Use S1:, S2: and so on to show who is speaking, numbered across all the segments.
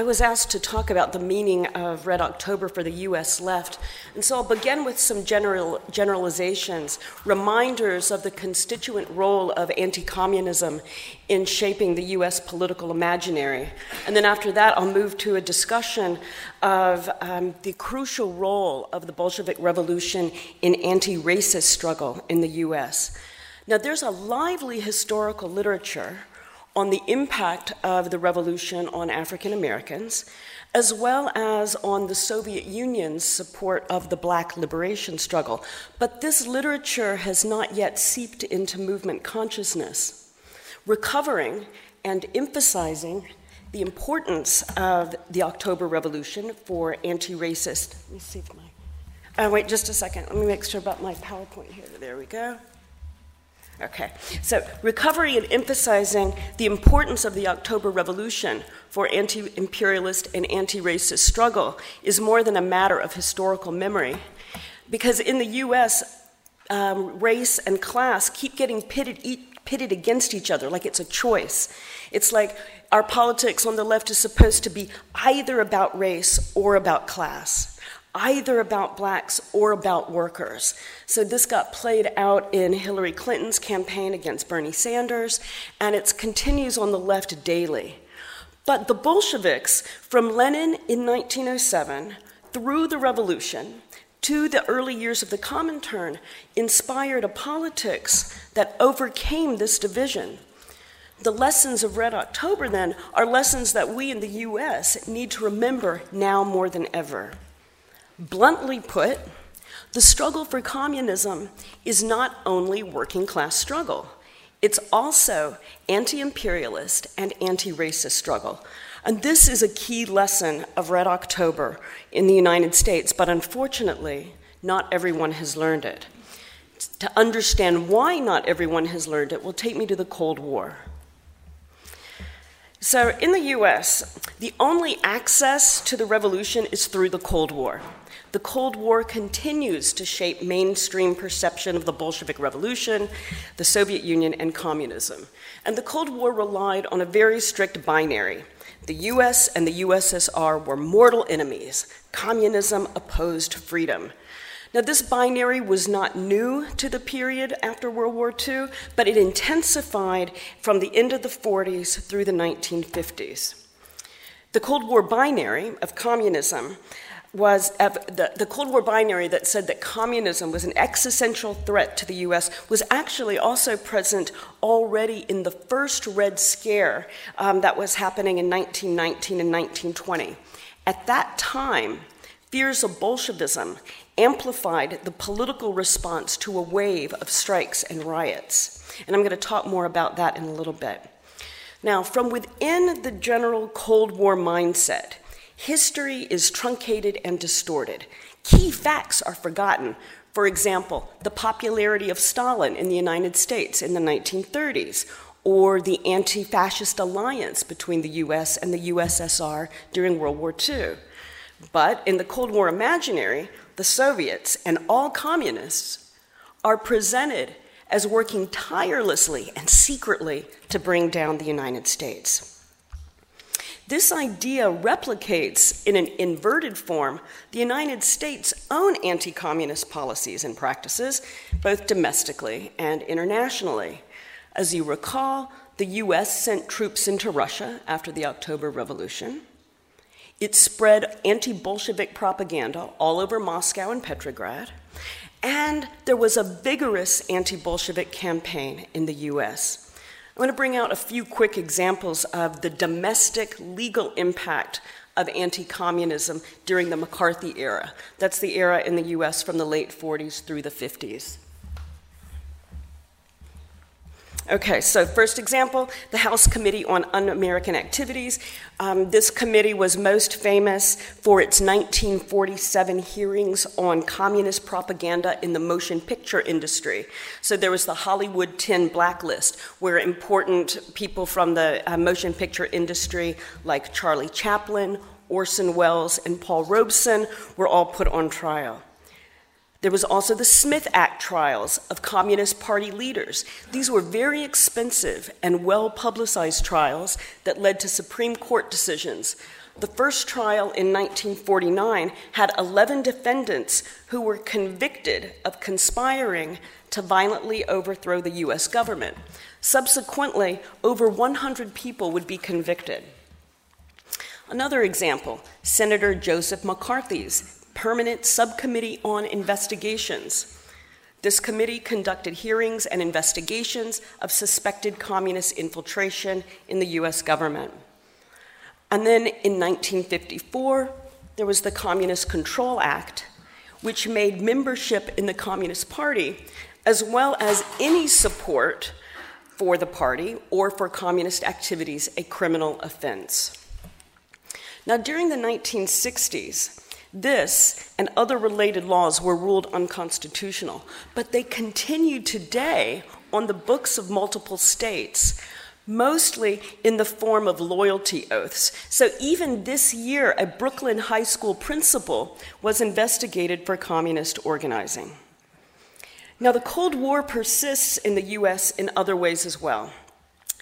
S1: I was asked to talk about the meaning of Red October for the US left, and so I'll begin with some general, generalizations, reminders of the constituent role of anti communism in shaping the US political imaginary. And then after that, I'll move to a discussion of um, the crucial role of the Bolshevik Revolution in anti racist struggle in the US. Now, there's a lively historical literature on the impact of the revolution on African Americans, as well as on the Soviet Union's support of the black liberation struggle. But this literature has not yet seeped into movement consciousness. Recovering and emphasizing the importance of the October Revolution for anti racist. Let me see if my. Uh, wait just a second. Let me make sure about my PowerPoint here. There we go. Okay, so recovery and emphasizing the importance of the October Revolution for anti imperialist and anti racist struggle is more than a matter of historical memory. Because in the US, um, race and class keep getting pitted, e- pitted against each other like it's a choice. It's like our politics on the left is supposed to be either about race or about class either about blacks or about workers. So this got played out in Hillary Clinton's campaign against Bernie Sanders, and it continues on the left daily. But the Bolsheviks, from Lenin in 1907 through the revolution to the early years of the Comintern, inspired a politics that overcame this division. The lessons of Red October, then, are lessons that we in the US need to remember now more than ever. Bluntly put, the struggle for communism is not only working class struggle, it's also anti imperialist and anti racist struggle. And this is a key lesson of Red October in the United States, but unfortunately, not everyone has learned it. To understand why not everyone has learned it will take me to the Cold War. So, in the US, the only access to the revolution is through the Cold War. The Cold War continues to shape mainstream perception of the Bolshevik Revolution, the Soviet Union, and communism. And the Cold War relied on a very strict binary. The US and the USSR were mortal enemies. Communism opposed freedom. Now, this binary was not new to the period after World War II, but it intensified from the end of the 40s through the 1950s. The Cold War binary of communism was the, the Cold War binary that said that communism was an existential threat to the US was actually also present already in the first Red Scare um, that was happening in 1919 and 1920. At that time, fears of Bolshevism amplified the political response to a wave of strikes and riots. And I'm going to talk more about that in a little bit. Now, from within the general Cold War mindset, History is truncated and distorted. Key facts are forgotten. For example, the popularity of Stalin in the United States in the 1930s, or the anti fascist alliance between the US and the USSR during World War II. But in the Cold War imaginary, the Soviets and all communists are presented as working tirelessly and secretly to bring down the United States. This idea replicates, in an inverted form, the United States' own anti communist policies and practices, both domestically and internationally. As you recall, the US sent troops into Russia after the October Revolution. It spread anti Bolshevik propaganda all over Moscow and Petrograd. And there was a vigorous anti Bolshevik campaign in the US. I want to bring out a few quick examples of the domestic legal impact of anti communism during the McCarthy era. That's the era in the US from the late 40s through the 50s. Okay, so first example the House Committee on Un American Activities. Um, this committee was most famous for its 1947 hearings on communist propaganda in the motion picture industry. So there was the Hollywood 10 blacklist, where important people from the uh, motion picture industry, like Charlie Chaplin, Orson Welles, and Paul Robeson, were all put on trial. There was also the Smith Act trials of Communist Party leaders. These were very expensive and well publicized trials that led to Supreme Court decisions The first trial in 1949 had 11 defendants who were convicted of conspiring to violently overthrow the US government. Subsequently, over 100 people would be convicted. Another example Senator Joseph McCarthy's Permanent Subcommittee on Investigations. This committee conducted hearings and investigations of suspected communist infiltration in the US government. And then in 1954, there was the Communist Control Act, which made membership in the Communist Party, as well as any support for the party or for communist activities, a criminal offense. Now, during the 1960s, this and other related laws were ruled unconstitutional, but they continue today on the books of multiple states, mostly in the form of loyalty oaths. So even this year, a Brooklyn high school principal was investigated for communist organizing. Now, the Cold War persists in the US in other ways as well.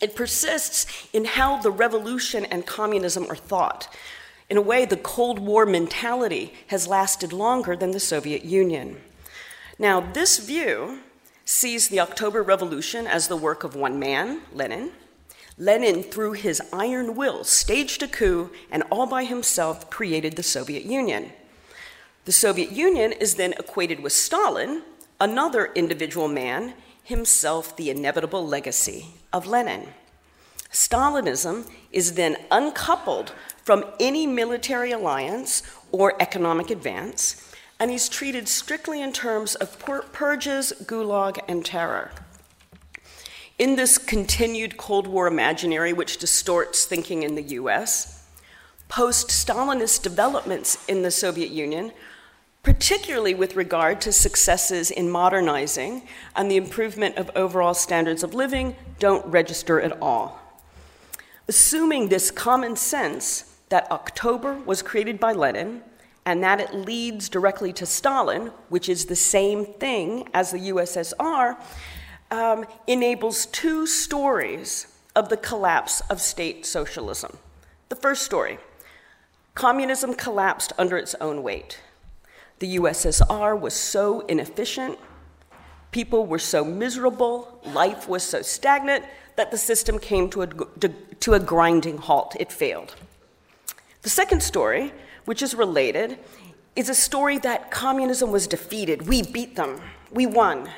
S1: It persists in how the revolution and communism are thought. In a way, the Cold War mentality has lasted longer than the Soviet Union. Now, this view sees the October Revolution as the work of one man, Lenin. Lenin, through his iron will, staged a coup and all by himself created the Soviet Union. The Soviet Union is then equated with Stalin, another individual man, himself the inevitable legacy of Lenin. Stalinism is then uncoupled from any military alliance or economic advance, and he's treated strictly in terms of pur- purges, gulag, and terror. In this continued Cold War imaginary, which distorts thinking in the US, post Stalinist developments in the Soviet Union, particularly with regard to successes in modernizing and the improvement of overall standards of living, don't register at all. Assuming this common sense, that October was created by Lenin and that it leads directly to Stalin, which is the same thing as the USSR, um, enables two stories of the collapse of state socialism. The first story communism collapsed under its own weight. The USSR was so inefficient, people were so miserable, life was so stagnant that the system came to a, to a grinding halt. It failed. The second story, which is related, is a story that communism was defeated. We beat them. We won.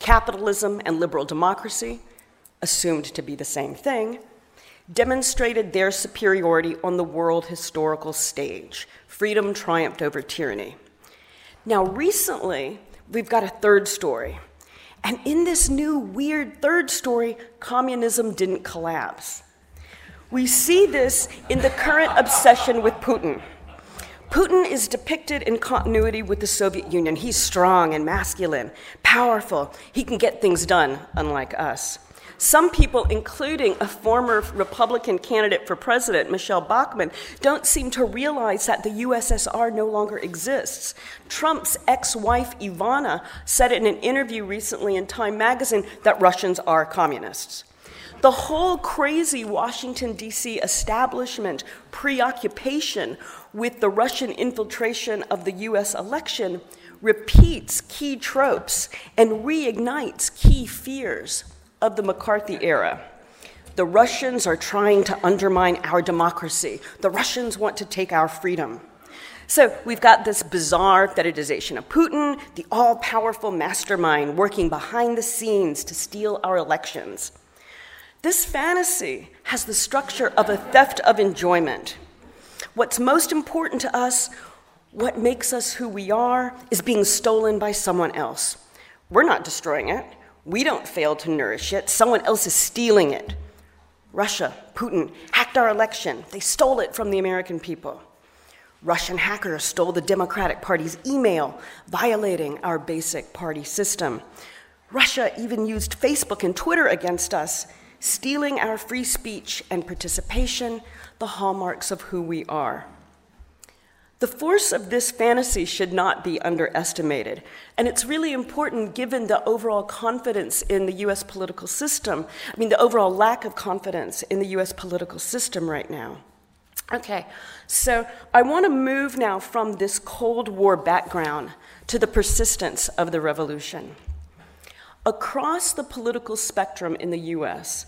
S1: Capitalism and liberal democracy, assumed to be the same thing, demonstrated their superiority on the world historical stage. Freedom triumphed over tyranny. Now, recently, we've got a third story. And in this new weird third story, communism didn't collapse. We see this in the current obsession with Putin. Putin is depicted in continuity with the Soviet Union. He's strong and masculine, powerful. He can get things done, unlike us. Some people, including a former Republican candidate for president, Michele Bachmann, don't seem to realize that the USSR no longer exists. Trump's ex wife, Ivana, said in an interview recently in Time magazine that Russians are communists. The whole crazy Washington, D.C. establishment preoccupation with the Russian infiltration of the U.S. election repeats key tropes and reignites key fears of the McCarthy era. The Russians are trying to undermine our democracy. The Russians want to take our freedom. So we've got this bizarre fetishization of Putin, the all powerful mastermind working behind the scenes to steal our elections. This fantasy has the structure of a theft of enjoyment. What's most important to us, what makes us who we are, is being stolen by someone else. We're not destroying it. We don't fail to nourish it. Someone else is stealing it. Russia, Putin, hacked our election. They stole it from the American people. Russian hackers stole the Democratic Party's email, violating our basic party system. Russia even used Facebook and Twitter against us stealing our free speech and participation, the hallmarks of who we are. The force of this fantasy should not be underestimated, and it's really important given the overall confidence in the US political system. I mean, the overall lack of confidence in the US political system right now. Okay, so I want to move now from this Cold War background to the persistence of the revolution. Across the political spectrum in the US,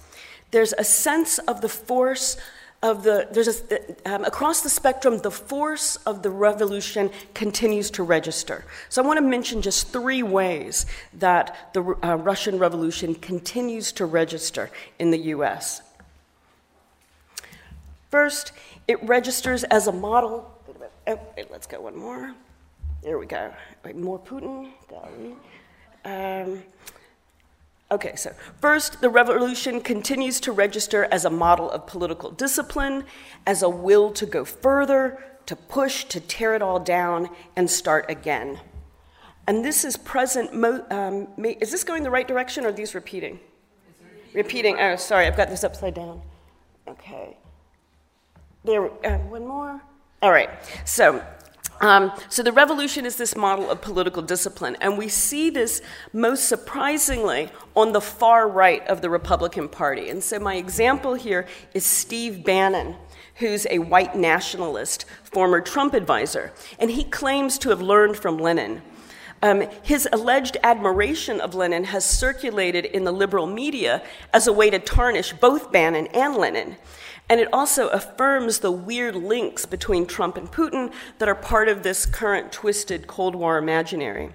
S1: there's a sense of the force of the, there's a, um, across the spectrum, the force of the revolution continues to register. So I want to mention just three ways that the uh, Russian Revolution continues to register in the US. First, it registers as a model. Oh, let's go one more. There we go. Wait, more Putin. Um, okay, so first, the revolution continues to register as a model of political discipline, as a will to go further, to push, to tear it all down, and start again. And this is present. Mo- um, is this going the right direction, or are these repeating? Repeating. Oh, sorry, I've got this upside down. Okay. There, uh, one more. All right. So, um, so the revolution is this model of political discipline, and we see this most surprisingly on the far right of the Republican Party. And so my example here is Steve Bannon, who's a white nationalist, former Trump advisor, and he claims to have learned from Lenin. Um, his alleged admiration of Lenin has circulated in the liberal media as a way to tarnish both Bannon and Lenin. And it also affirms the weird links between Trump and Putin that are part of this current twisted Cold War imaginary.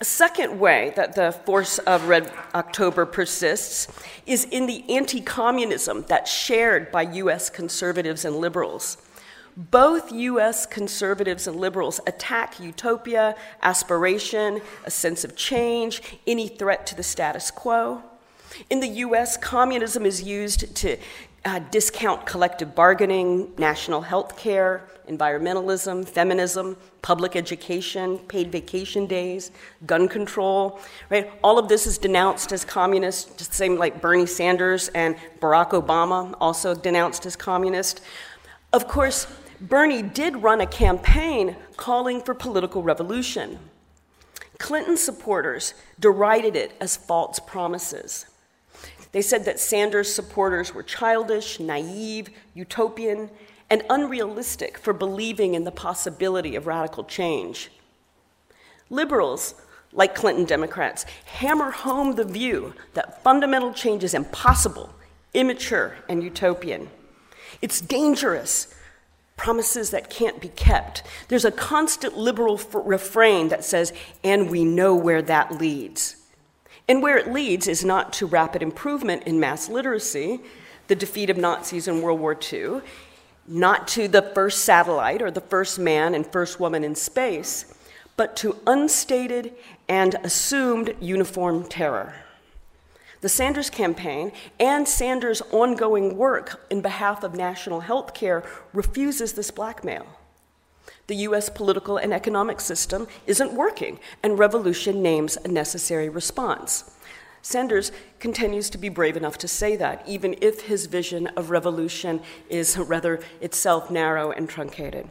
S1: A second way that the force of Red October persists is in the anti communism that's shared by US conservatives and liberals. Both US conservatives and liberals attack utopia, aspiration, a sense of change, any threat to the status quo. In the US, communism is used to uh, discount collective bargaining, national health care, environmentalism, feminism, public education, paid vacation days, gun control, right? All of this is denounced as communist, just the same like Bernie Sanders and Barack Obama also denounced as communist. Of course, Bernie did run a campaign calling for political revolution. Clinton supporters derided it as false promises. They said that Sanders supporters were childish, naive, utopian, and unrealistic for believing in the possibility of radical change. Liberals, like Clinton Democrats, hammer home the view that fundamental change is impossible, immature, and utopian. It's dangerous, promises that can't be kept. There's a constant liberal f- refrain that says, and we know where that leads. And where it leads is not to rapid improvement in mass literacy, the defeat of Nazis in World War II, not to the first satellite or the first man and first woman in space, but to unstated and assumed uniform terror. The Sanders campaign and Sanders' ongoing work in behalf of national health care refuses this blackmail. The US political and economic system isn't working, and revolution names a necessary response. Sanders continues to be brave enough to say that, even if his vision of revolution is rather itself narrow and truncated.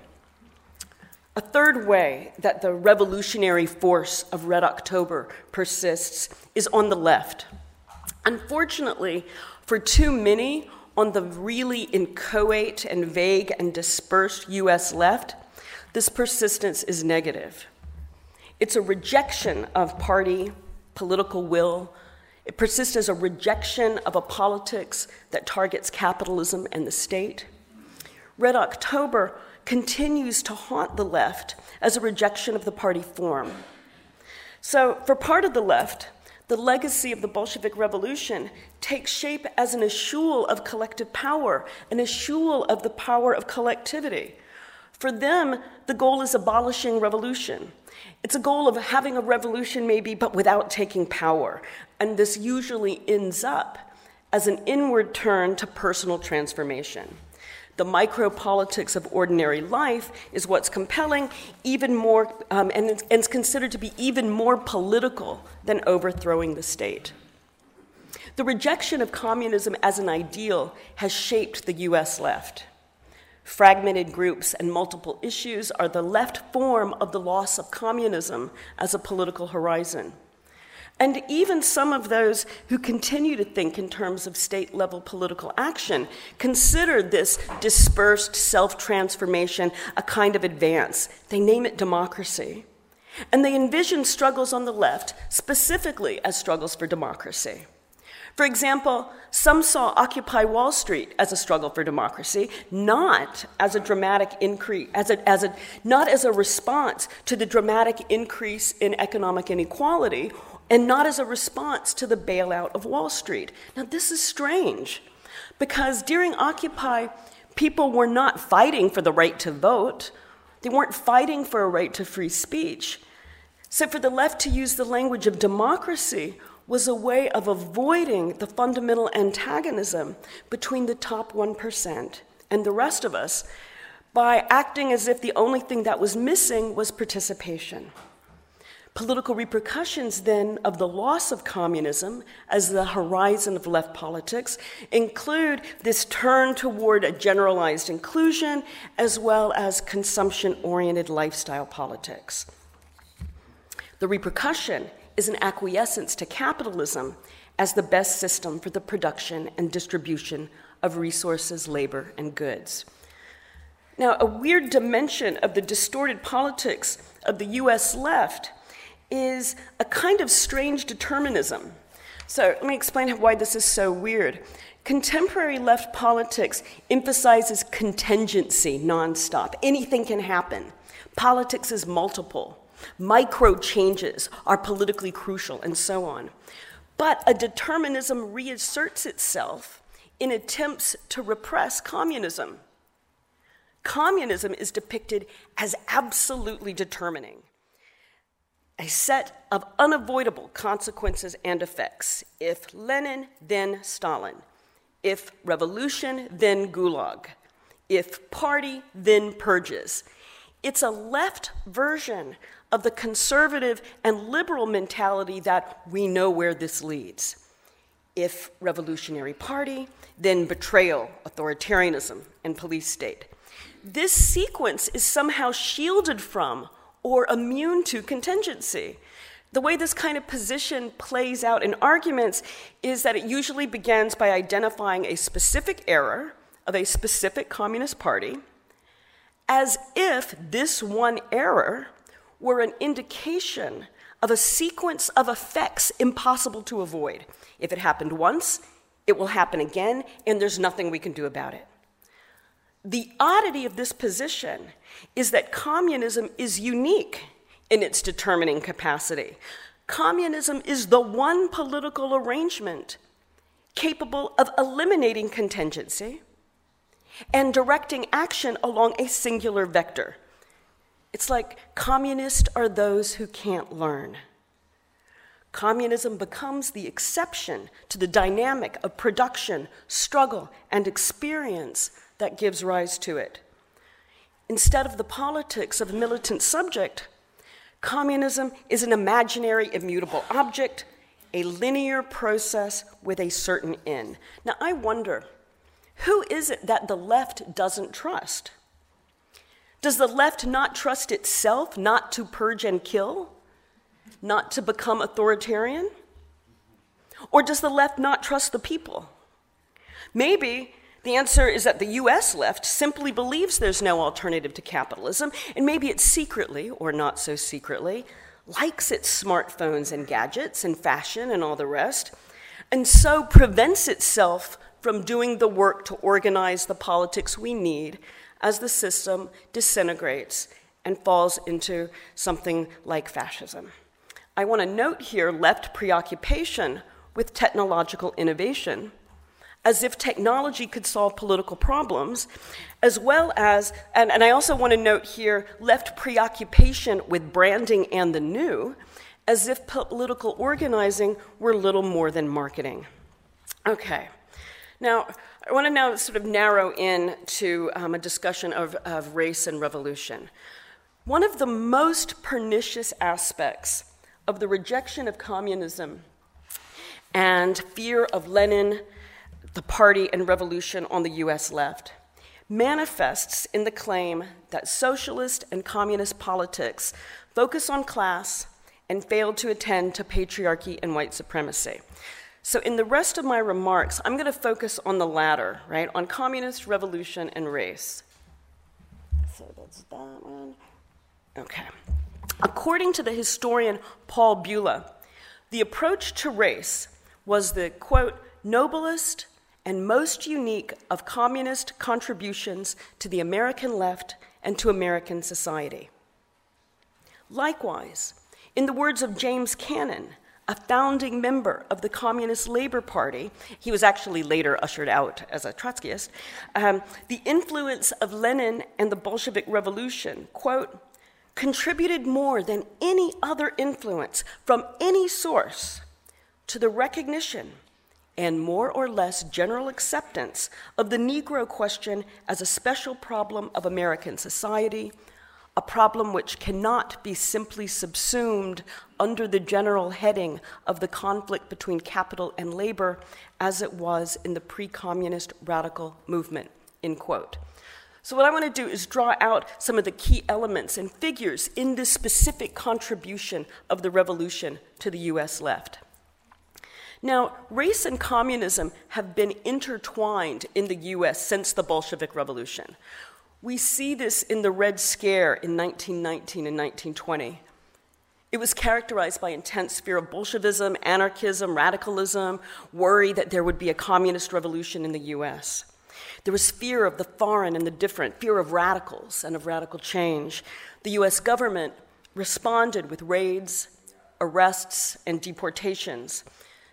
S1: A third way that the revolutionary force of Red October persists is on the left. Unfortunately, for too many on the really inchoate and vague and dispersed US left, this persistence is negative. It's a rejection of party, political will. It persists as a rejection of a politics that targets capitalism and the state. Red October continues to haunt the left as a rejection of the party form. So, for part of the left, the legacy of the Bolshevik Revolution takes shape as an eschewal of collective power, an eschewal of the power of collectivity. For them, the goal is abolishing revolution. It's a goal of having a revolution, maybe, but without taking power. And this usually ends up as an inward turn to personal transformation. The micropolitics of ordinary life is what's compelling, even more, um, and, and it's considered to be even more political than overthrowing the state. The rejection of communism as an ideal has shaped the US left. Fragmented groups and multiple issues are the left form of the loss of communism as a political horizon. And even some of those who continue to think in terms of state level political action consider this dispersed self transformation a kind of advance. They name it democracy. And they envision struggles on the left specifically as struggles for democracy. For example, some saw Occupy Wall Street as a struggle for democracy, not as a dramatic increase, as a, as a, not as a response to the dramatic increase in economic inequality, and not as a response to the bailout of Wall Street. Now, this is strange because during Occupy, people were not fighting for the right to vote, they weren't fighting for a right to free speech. So, for the left to use the language of democracy was a way of avoiding the fundamental antagonism between the top 1% and the rest of us by acting as if the only thing that was missing was participation. Political repercussions, then, of the loss of communism as the horizon of left politics include this turn toward a generalized inclusion as well as consumption oriented lifestyle politics. The repercussion is an acquiescence to capitalism as the best system for the production and distribution of resources, labor, and goods. Now, a weird dimension of the distorted politics of the US left is a kind of strange determinism. So, let me explain why this is so weird. Contemporary left politics emphasizes contingency nonstop. Anything can happen. Politics is multiple. Micro changes are politically crucial, and so on. But a determinism reasserts itself in attempts to repress communism. Communism is depicted as absolutely determining a set of unavoidable consequences and effects. If Lenin, then Stalin. If revolution, then gulag. If party, then purges. It's a left version of the conservative and liberal mentality that we know where this leads. If revolutionary party, then betrayal, authoritarianism, and police state. This sequence is somehow shielded from or immune to contingency. The way this kind of position plays out in arguments is that it usually begins by identifying a specific error of a specific Communist Party, as if this one error were an indication of a sequence of effects impossible to avoid. If it happened once, it will happen again, and there's nothing we can do about it. The oddity of this position is that communism is unique in its determining capacity. Communism is the one political arrangement capable of eliminating contingency and directing action along a singular vector. It's like communists are those who can't learn. Communism becomes the exception to the dynamic of production, struggle, and experience that gives rise to it. Instead of the politics of a militant subject, communism is an imaginary, immutable object, a linear process with a certain end. Now, I wonder who is it that the left doesn't trust? Does the left not trust itself not to purge and kill? Not to become authoritarian? Or does the left not trust the people? Maybe the answer is that the US left simply believes there's no alternative to capitalism, and maybe it secretly, or not so secretly, likes its smartphones and gadgets and fashion and all the rest, and so prevents itself from doing the work to organize the politics we need as the system disintegrates and falls into something like fascism. I want to note here left preoccupation with technological innovation, as if technology could solve political problems, as well as, and, and I also want to note here left preoccupation with branding and the new, as if political organizing were little more than marketing. Okay, now I want to now sort of narrow in to um, a discussion of, of race and revolution. One of the most pernicious aspects of the rejection of communism and fear of Lenin, the party, and revolution on the US left manifests in the claim that socialist and communist politics focus on class and failed to attend to patriarchy and white supremacy. So, in the rest of my remarks, I'm going to focus on the latter, right, on communist revolution and race. So that's that one. Okay. According to the historian Paul Buhle, the approach to race was the quote, noblest and most unique of communist contributions to the American left and to American society. Likewise, in the words of James Cannon, a founding member of the Communist Labor Party, he was actually later ushered out as a Trotskyist, um, the influence of Lenin and the Bolshevik Revolution, quote, contributed more than any other influence from any source to the recognition and more or less general acceptance of the Negro question as a special problem of American society a problem which cannot be simply subsumed under the general heading of the conflict between capital and labor as it was in the pre communist radical movement. End quote. So, what I want to do is draw out some of the key elements and figures in this specific contribution of the revolution to the US left. Now, race and communism have been intertwined in the US since the Bolshevik Revolution. We see this in the Red Scare in 1919 and 1920. It was characterized by intense fear of Bolshevism, anarchism, radicalism, worry that there would be a communist revolution in the US. There was fear of the foreign and the different, fear of radicals and of radical change. The US government responded with raids, arrests, and deportations.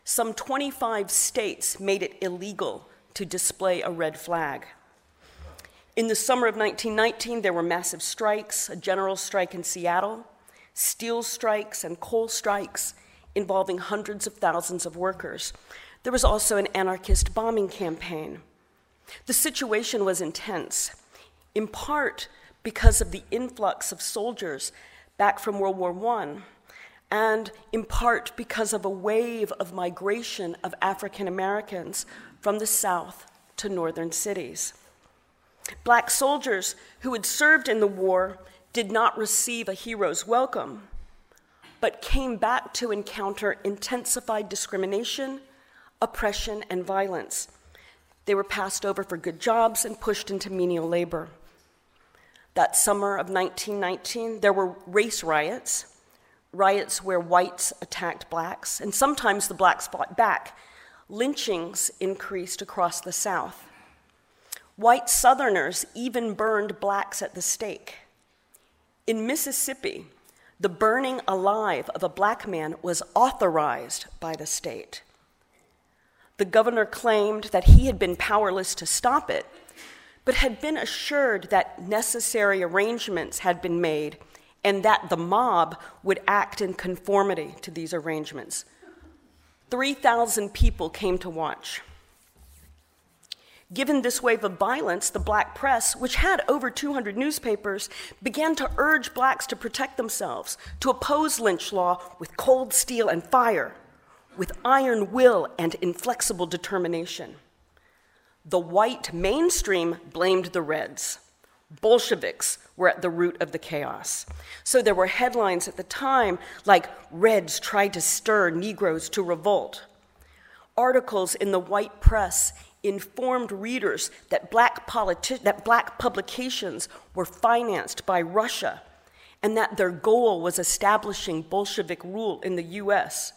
S1: Some 25 states made it illegal to display a red flag. In the summer of 1919, there were massive strikes, a general strike in Seattle, steel strikes, and coal strikes involving hundreds of thousands of workers. There was also an anarchist bombing campaign. The situation was intense, in part because of the influx of soldiers back from World War I, and in part because of a wave of migration of African Americans from the South to northern cities. Black soldiers who had served in the war did not receive a hero's welcome, but came back to encounter intensified discrimination, oppression, and violence. They were passed over for good jobs and pushed into menial labor. That summer of 1919, there were race riots, riots where whites attacked blacks, and sometimes the blacks fought back. Lynchings increased across the South. White Southerners even burned blacks at the stake. In Mississippi, the burning alive of a black man was authorized by the state. The governor claimed that he had been powerless to stop it, but had been assured that necessary arrangements had been made and that the mob would act in conformity to these arrangements. 3,000 people came to watch. Given this wave of violence, the black press, which had over 200 newspapers, began to urge blacks to protect themselves, to oppose lynch law with cold steel and fire, with iron will and inflexible determination. The white mainstream blamed the Reds. Bolsheviks were at the root of the chaos. So there were headlines at the time like Reds tried to stir Negroes to revolt. Articles in the white press informed readers that black, politi- that black publications were financed by Russia and that their goal was establishing Bolshevik rule in the US.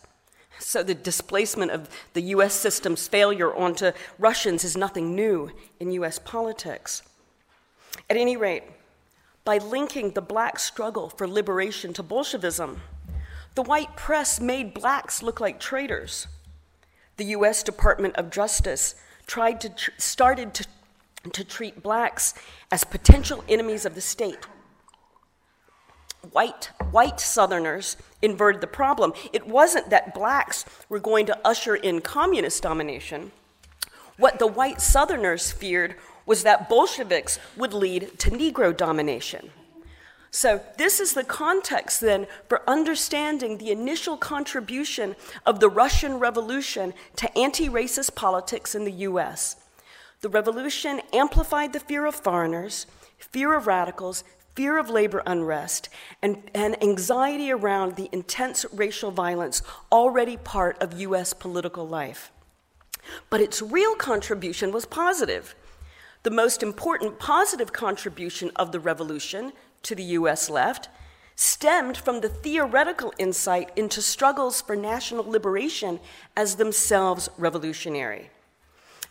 S1: So the displacement of the US system's failure onto Russians is nothing new in US politics. At any rate, by linking the black struggle for liberation to Bolshevism, the white press made blacks look like traitors. The US Department of Justice tried to tr- started to, to treat blacks as potential enemies of the state. White, white Southerners inverted the problem. It wasn't that blacks were going to usher in communist domination. What the white Southerners feared was that Bolsheviks would lead to Negro domination. So, this is the context then for understanding the initial contribution of the Russian Revolution to anti racist politics in the US. The revolution amplified the fear of foreigners, fear of radicals, fear of labor unrest, and, and anxiety around the intense racial violence already part of US political life. But its real contribution was positive. The most important positive contribution of the revolution to the US left stemmed from the theoretical insight into struggles for national liberation as themselves revolutionary.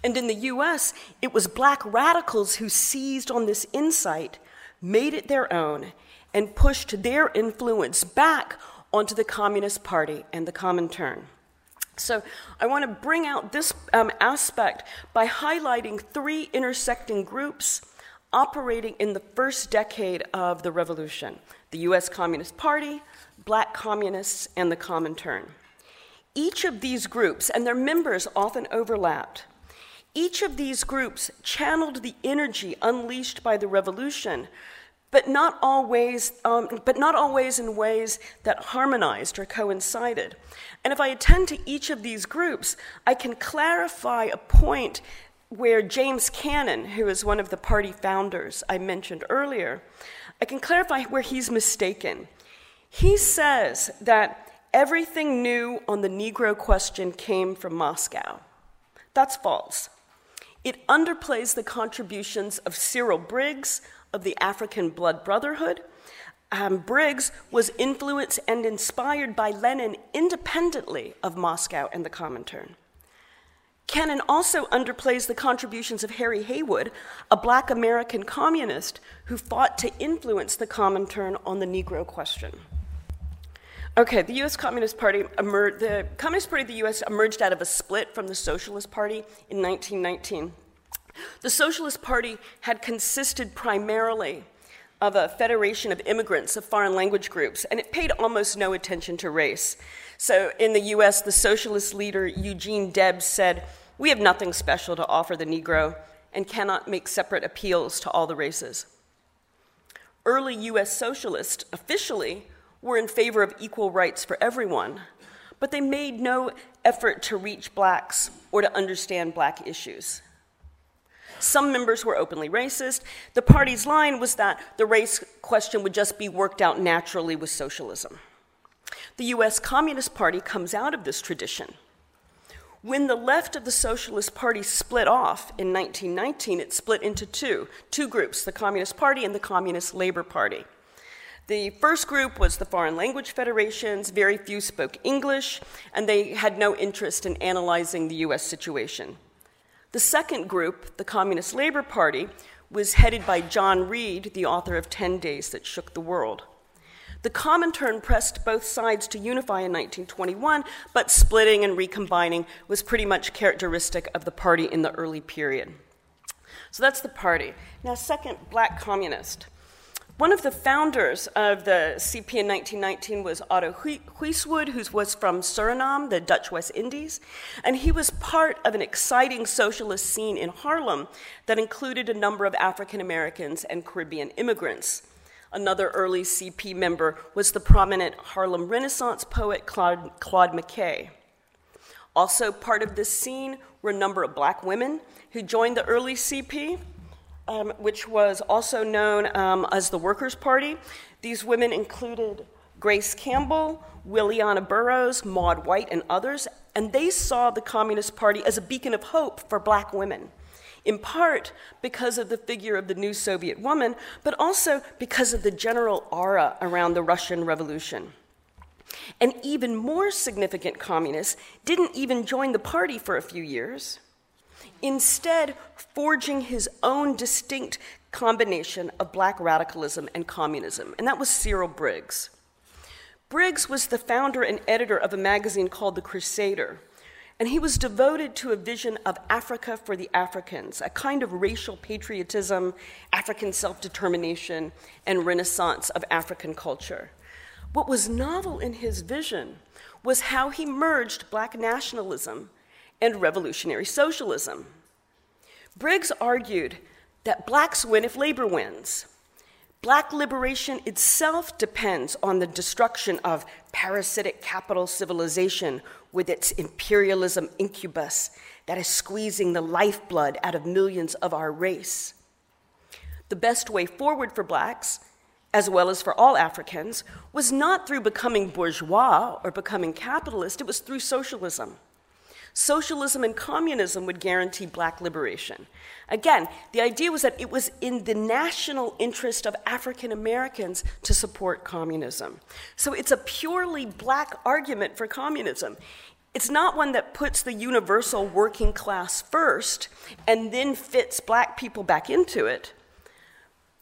S1: And in the US, it was black radicals who seized on this insight, made it their own, and pushed their influence back onto the Communist Party and the Comintern. So, I want to bring out this um, aspect by highlighting three intersecting groups operating in the first decade of the revolution the US Communist Party, black communists, and the Comintern. Each of these groups, and their members often overlapped, each of these groups channeled the energy unleashed by the revolution, but not always, um, but not always in ways that harmonized or coincided. And if I attend to each of these groups, I can clarify a point where James Cannon, who is one of the party founders I mentioned earlier, I can clarify where he's mistaken. He says that everything new on the Negro question came from Moscow. That's false. It underplays the contributions of Cyril Briggs of the African Blood Brotherhood. Um, Briggs was influenced and inspired by Lenin independently of Moscow and the Comintern. Cannon also underplays the contributions of Harry Haywood, a black American communist who fought to influence the Comintern on the Negro question. Okay, the U.S. Communist Party emerged, the Communist Party of the U.S. emerged out of a split from the Socialist Party in 1919. The Socialist Party had consisted primarily of a federation of immigrants of foreign language groups, and it paid almost no attention to race. So in the US, the socialist leader Eugene Debs said, We have nothing special to offer the Negro and cannot make separate appeals to all the races. Early US socialists officially were in favor of equal rights for everyone, but they made no effort to reach blacks or to understand black issues. Some members were openly racist. The party's line was that the race question would just be worked out naturally with socialism. The US Communist Party comes out of this tradition. When the left of the Socialist Party split off in 1919, it split into two two groups, the Communist Party and the Communist Labor Party. The first group was the Foreign Language Federations. Very few spoke English, and they had no interest in analyzing the US situation. The second group, the Communist Labor Party, was headed by John Reed, the author of 10 Days That Shook the World. The Comintern pressed both sides to unify in 1921, but splitting and recombining was pretty much characteristic of the party in the early period. So that's the party. Now, second, black communist. One of the founders of the CP in 1919 was Otto Huiswoord, who was from Suriname, the Dutch West Indies, and he was part of an exciting socialist scene in Harlem that included a number of African Americans and Caribbean immigrants. Another early CP member was the prominent Harlem Renaissance poet Claude, Claude McKay. Also, part of this scene were a number of black women who joined the early CP um, which was also known um, as the Workers' Party. These women included Grace Campbell, Williana Burroughs, Maud White, and others, and they saw the Communist Party as a beacon of hope for black women, in part because of the figure of the new Soviet woman, but also because of the general aura around the Russian Revolution. And even more significant communists didn't even join the party for a few years instead, forging his own distinct combination of black radicalism and communism, and that was Cyril Briggs. Briggs was the founder and editor of a magazine called The Crusader, and he was devoted to a vision of Africa for the Africans, a kind of racial patriotism, African self determination, and renaissance of African culture. What was novel in his vision was how he merged black nationalism and revolutionary socialism. Briggs argued that blacks win if labor wins. Black liberation itself depends on the destruction of parasitic capital civilization with its imperialism incubus that is squeezing the lifeblood out of millions of our race. The best way forward for blacks as well as for all Africans, was not through becoming bourgeois or becoming capitalist, it was through socialism. Socialism and communism would guarantee black liberation. Again, the idea was that it was in the national interest of African Americans to support communism. So it's a purely black argument for communism. It's not one that puts the universal working class first and then fits black people back into it.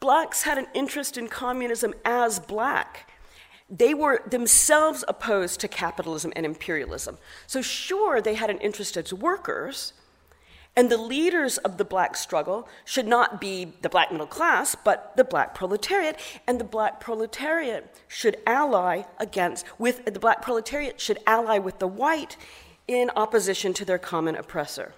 S1: Blacks had an interest in communism as black. They were themselves opposed to capitalism and imperialism. So, sure, they had an interest as workers, and the leaders of the black struggle should not be the black middle class, but the black proletariat. And the black proletariat should ally against, with the black proletariat should ally with the white in opposition to their common oppressor.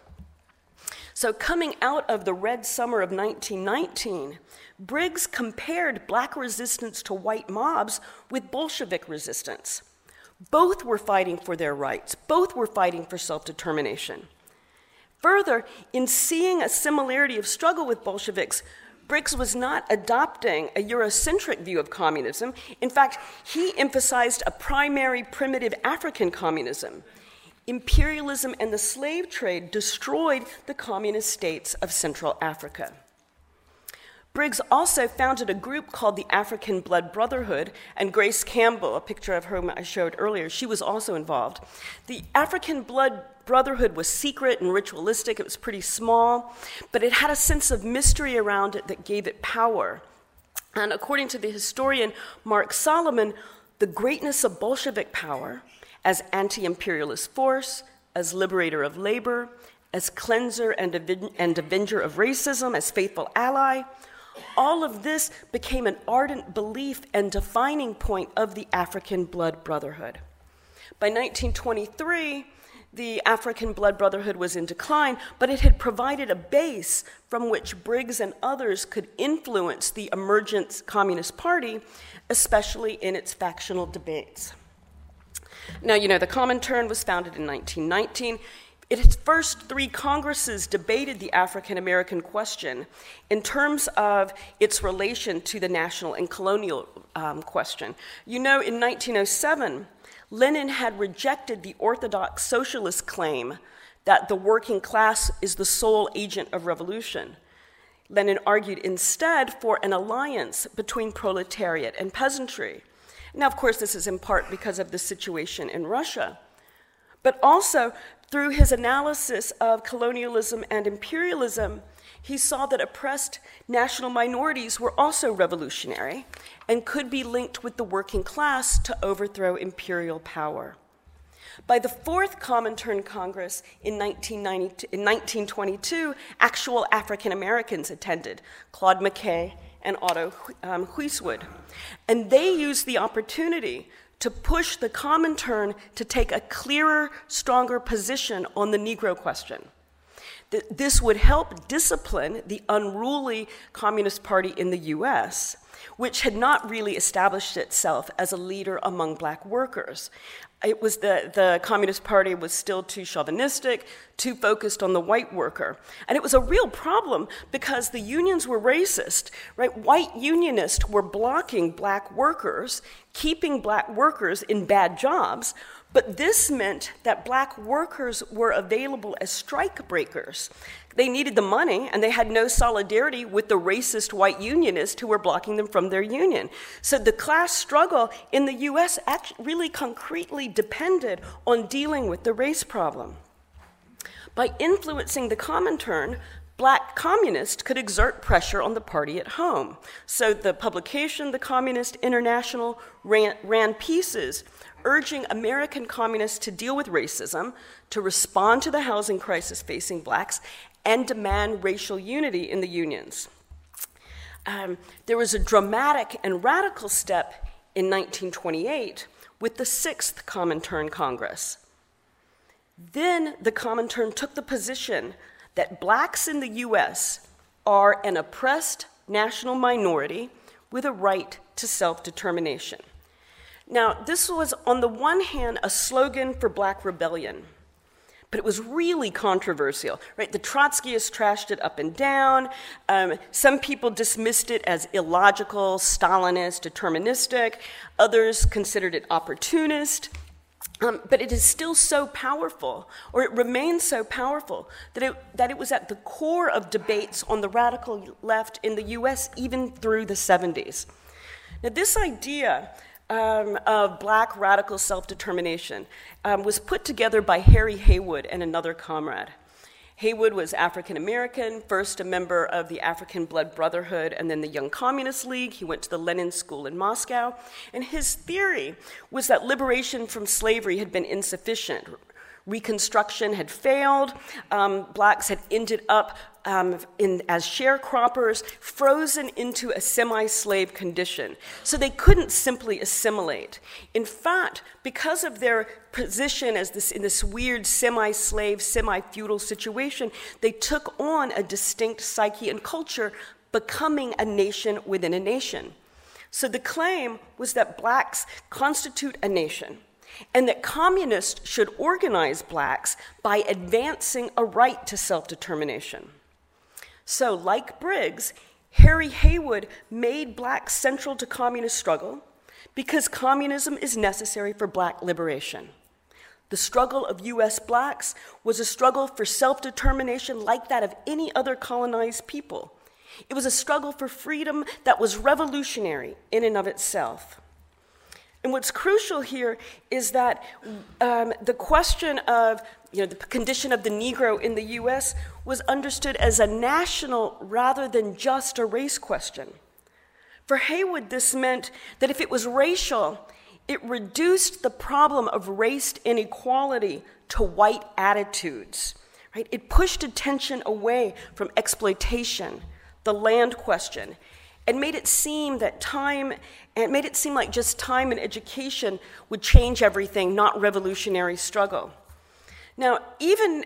S1: So, coming out of the Red Summer of 1919, Briggs compared black resistance to white mobs with Bolshevik resistance. Both were fighting for their rights, both were fighting for self determination. Further, in seeing a similarity of struggle with Bolsheviks, Briggs was not adopting a Eurocentric view of communism. In fact, he emphasized a primary primitive African communism. Imperialism and the slave trade destroyed the communist states of Central Africa. Briggs also founded a group called the African Blood Brotherhood, and Grace Campbell, a picture of whom I showed earlier, she was also involved. The African Blood Brotherhood was secret and ritualistic, it was pretty small, but it had a sense of mystery around it that gave it power. And according to the historian Mark Solomon, the greatness of Bolshevik power as anti imperialist force, as liberator of labor, as cleanser and, and avenger of racism, as faithful ally, all of this became an ardent belief and defining point of the African Blood Brotherhood. By 1923, the African Blood Brotherhood was in decline, but it had provided a base from which Briggs and others could influence the emergent Communist Party, especially in its factional debates. Now, you know, the Comintern was founded in 1919. Its first three Congresses debated the African American question in terms of its relation to the national and colonial um, question. You know, in 1907, Lenin had rejected the orthodox socialist claim that the working class is the sole agent of revolution. Lenin argued instead for an alliance between proletariat and peasantry. Now, of course, this is in part because of the situation in Russia, but also through his analysis of colonialism and imperialism, he saw that oppressed national minorities were also revolutionary and could be linked with the working class to overthrow imperial power. By the Fourth Comintern Congress in, in 1922, actual African Americans attended Claude McKay and Otto um, Huiswoud. And they used the opportunity to push the Comintern to take a clearer, stronger position on the Negro question. This would help discipline the unruly Communist Party in the US, which had not really established itself as a leader among black workers it was the, the Communist Party was still too chauvinistic, too focused on the white worker. And it was a real problem because the unions were racist, right? White unionists were blocking black workers, keeping black workers in bad jobs, but this meant that black workers were available as strike breakers. They needed the money and they had no solidarity with the racist white unionists who were blocking them from their union. So the class struggle in the US really concretely depended on dealing with the race problem. By influencing the Comintern, black communists could exert pressure on the party at home. So the publication, the Communist International, ran, ran pieces urging American communists to deal with racism, to respond to the housing crisis facing blacks, and demand racial unity in the unions. Um, there was a dramatic and radical step in 1928 with the Sixth Comintern Congress. Then the Comintern took the position that blacks in the US are an oppressed national minority with a right to self determination. Now, this was, on the one hand, a slogan for black rebellion. but it was really controversial, right? The Trotskyists trashed it up and down. Um, some people dismissed it as illogical, Stalinist, deterministic. Others considered it opportunist. Um, but it is still so powerful, or it remains so powerful, that it, that it was at the core of debates on the radical left in the US even through the 70s. Now, this idea um, of black radical self determination um, was put together by Harry Haywood and another comrade. Haywood was African American, first a member of the African Blood Brotherhood and then the Young Communist League. He went to the Lenin School in Moscow. And his theory was that liberation from slavery had been insufficient. Reconstruction had failed. Um, blacks had ended up um, in, as sharecroppers, frozen into a semi slave condition. So they couldn't simply assimilate. In fact, because of their position as this, in this weird semi slave, semi feudal situation, they took on a distinct psyche and culture, becoming a nation within a nation. So the claim was that blacks constitute a nation and that communists should organize blacks by advancing a right to self determination. So, like Briggs, Harry Haywood made blacks central to communist struggle because communism is necessary for black liberation. The struggle of US blacks was a struggle for self determination like that of any other colonized people. It was a struggle for freedom that was revolutionary in and of itself. And what's crucial here is that um, the question of you know, the condition of the Negro in the US was understood as a national rather than just a race question. For Haywood, this meant that if it was racial, it reduced the problem of race inequality to white attitudes. Right? It pushed attention away from exploitation, the land question, and made it seem that time and made it seem like just time and education would change everything, not revolutionary struggle. Now, even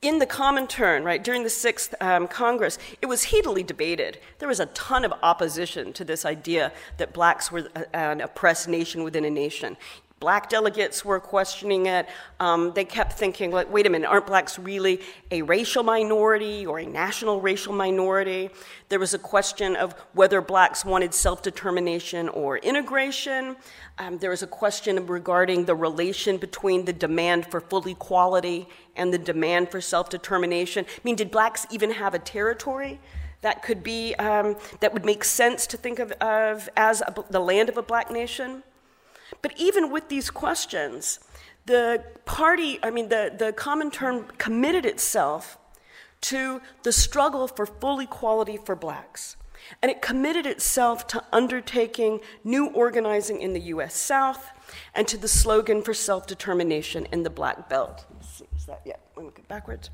S1: in the Comintern, right, during the Sixth um, Congress, it was heatedly debated. There was a ton of opposition to this idea that blacks were an oppressed nation within a nation. Black delegates were questioning it. Um, they kept thinking, like, wait a minute, aren't blacks really a racial minority or a national racial minority? There was a question of whether blacks wanted self determination or integration. Um, there was a question regarding the relation between the demand for full equality and the demand for self determination. I mean, did blacks even have a territory? That could be, um, that would make sense to think of, of as a, the land of a black nation. But even with these questions, the party, I mean, the, the Comintern committed itself to the struggle for full equality for blacks. And it committed itself to undertaking new organizing in the US South and to the slogan for self determination in the Black Belt. Is that, yeah, let me go backwards.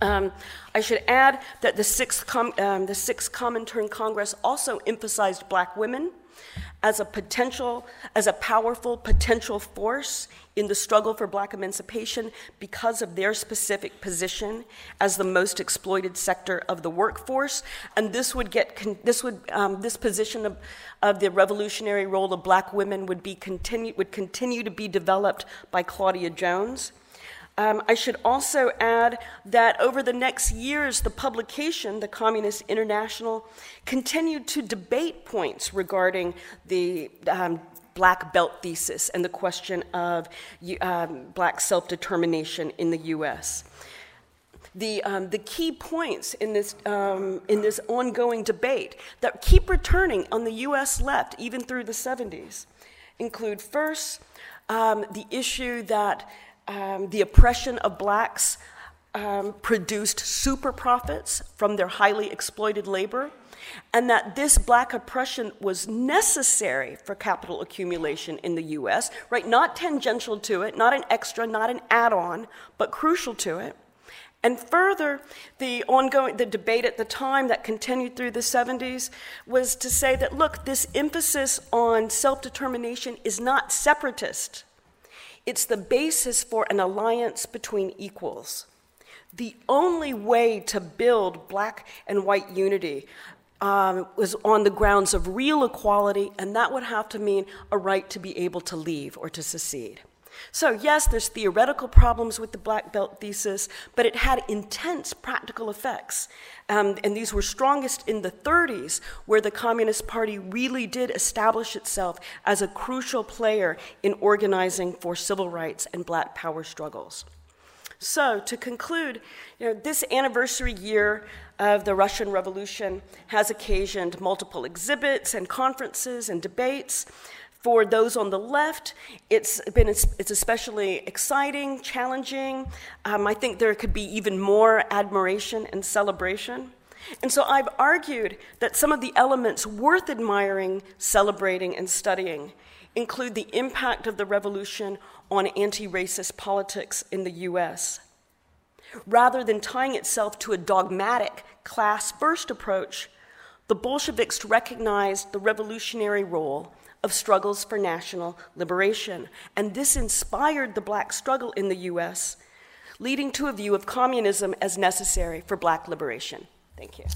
S1: Um, I should add that the sixth, com, um, the sixth Comintern Congress also emphasized black women as a potential, as a powerful potential force in the struggle for black emancipation because of their specific position as the most exploited sector of the workforce. And this would get, this would, um, this position of, of the revolutionary role of black women would be continue, would continue to be developed by Claudia Jones. Um, I should also add that over the next years, the publication, the Communist International, continued to debate points regarding the um, black belt thesis and the question of um, black self determination in the US. The, um, the key points in this, um, in this ongoing debate that keep returning on the US left, even through the 70s, include first um, the issue that um, the oppression of blacks um, produced super profits from their highly exploited labor, and that this black oppression was necessary for capital accumulation in the US, right? Not tangential to it, not an extra, not an add on, but crucial to it. And further, the ongoing the debate at the time that continued through the 70s was to say that look, this emphasis on self-determination is not separatist. It's the basis for an alliance between equals. The only way to build black and white unity um, was on the grounds of real equality, and that would have to mean a right to be able to leave or to secede. So, yes, there's theoretical problems with the black belt thesis, but it had intense practical effects. Um, and these were strongest in the 30s, where the Communist Party really did establish itself as a crucial player in organizing for civil rights and black power struggles. So, to conclude, you know, this anniversary year of the Russian Revolution has occasioned multiple exhibits and conferences and debates. For those on the left, it's been it's especially exciting, challenging. Um, I think there could be even more admiration and celebration. And so I've argued that some of the elements worth admiring, celebrating, and studying include the impact of the revolution on anti racist politics in the US. Rather than tying itself to a dogmatic class first approach, the Bolsheviks recognized the revolutionary role of struggles for national liberation. And this inspired the black struggle in the US, leading to a view of communism as necessary for black liberation. Thank you.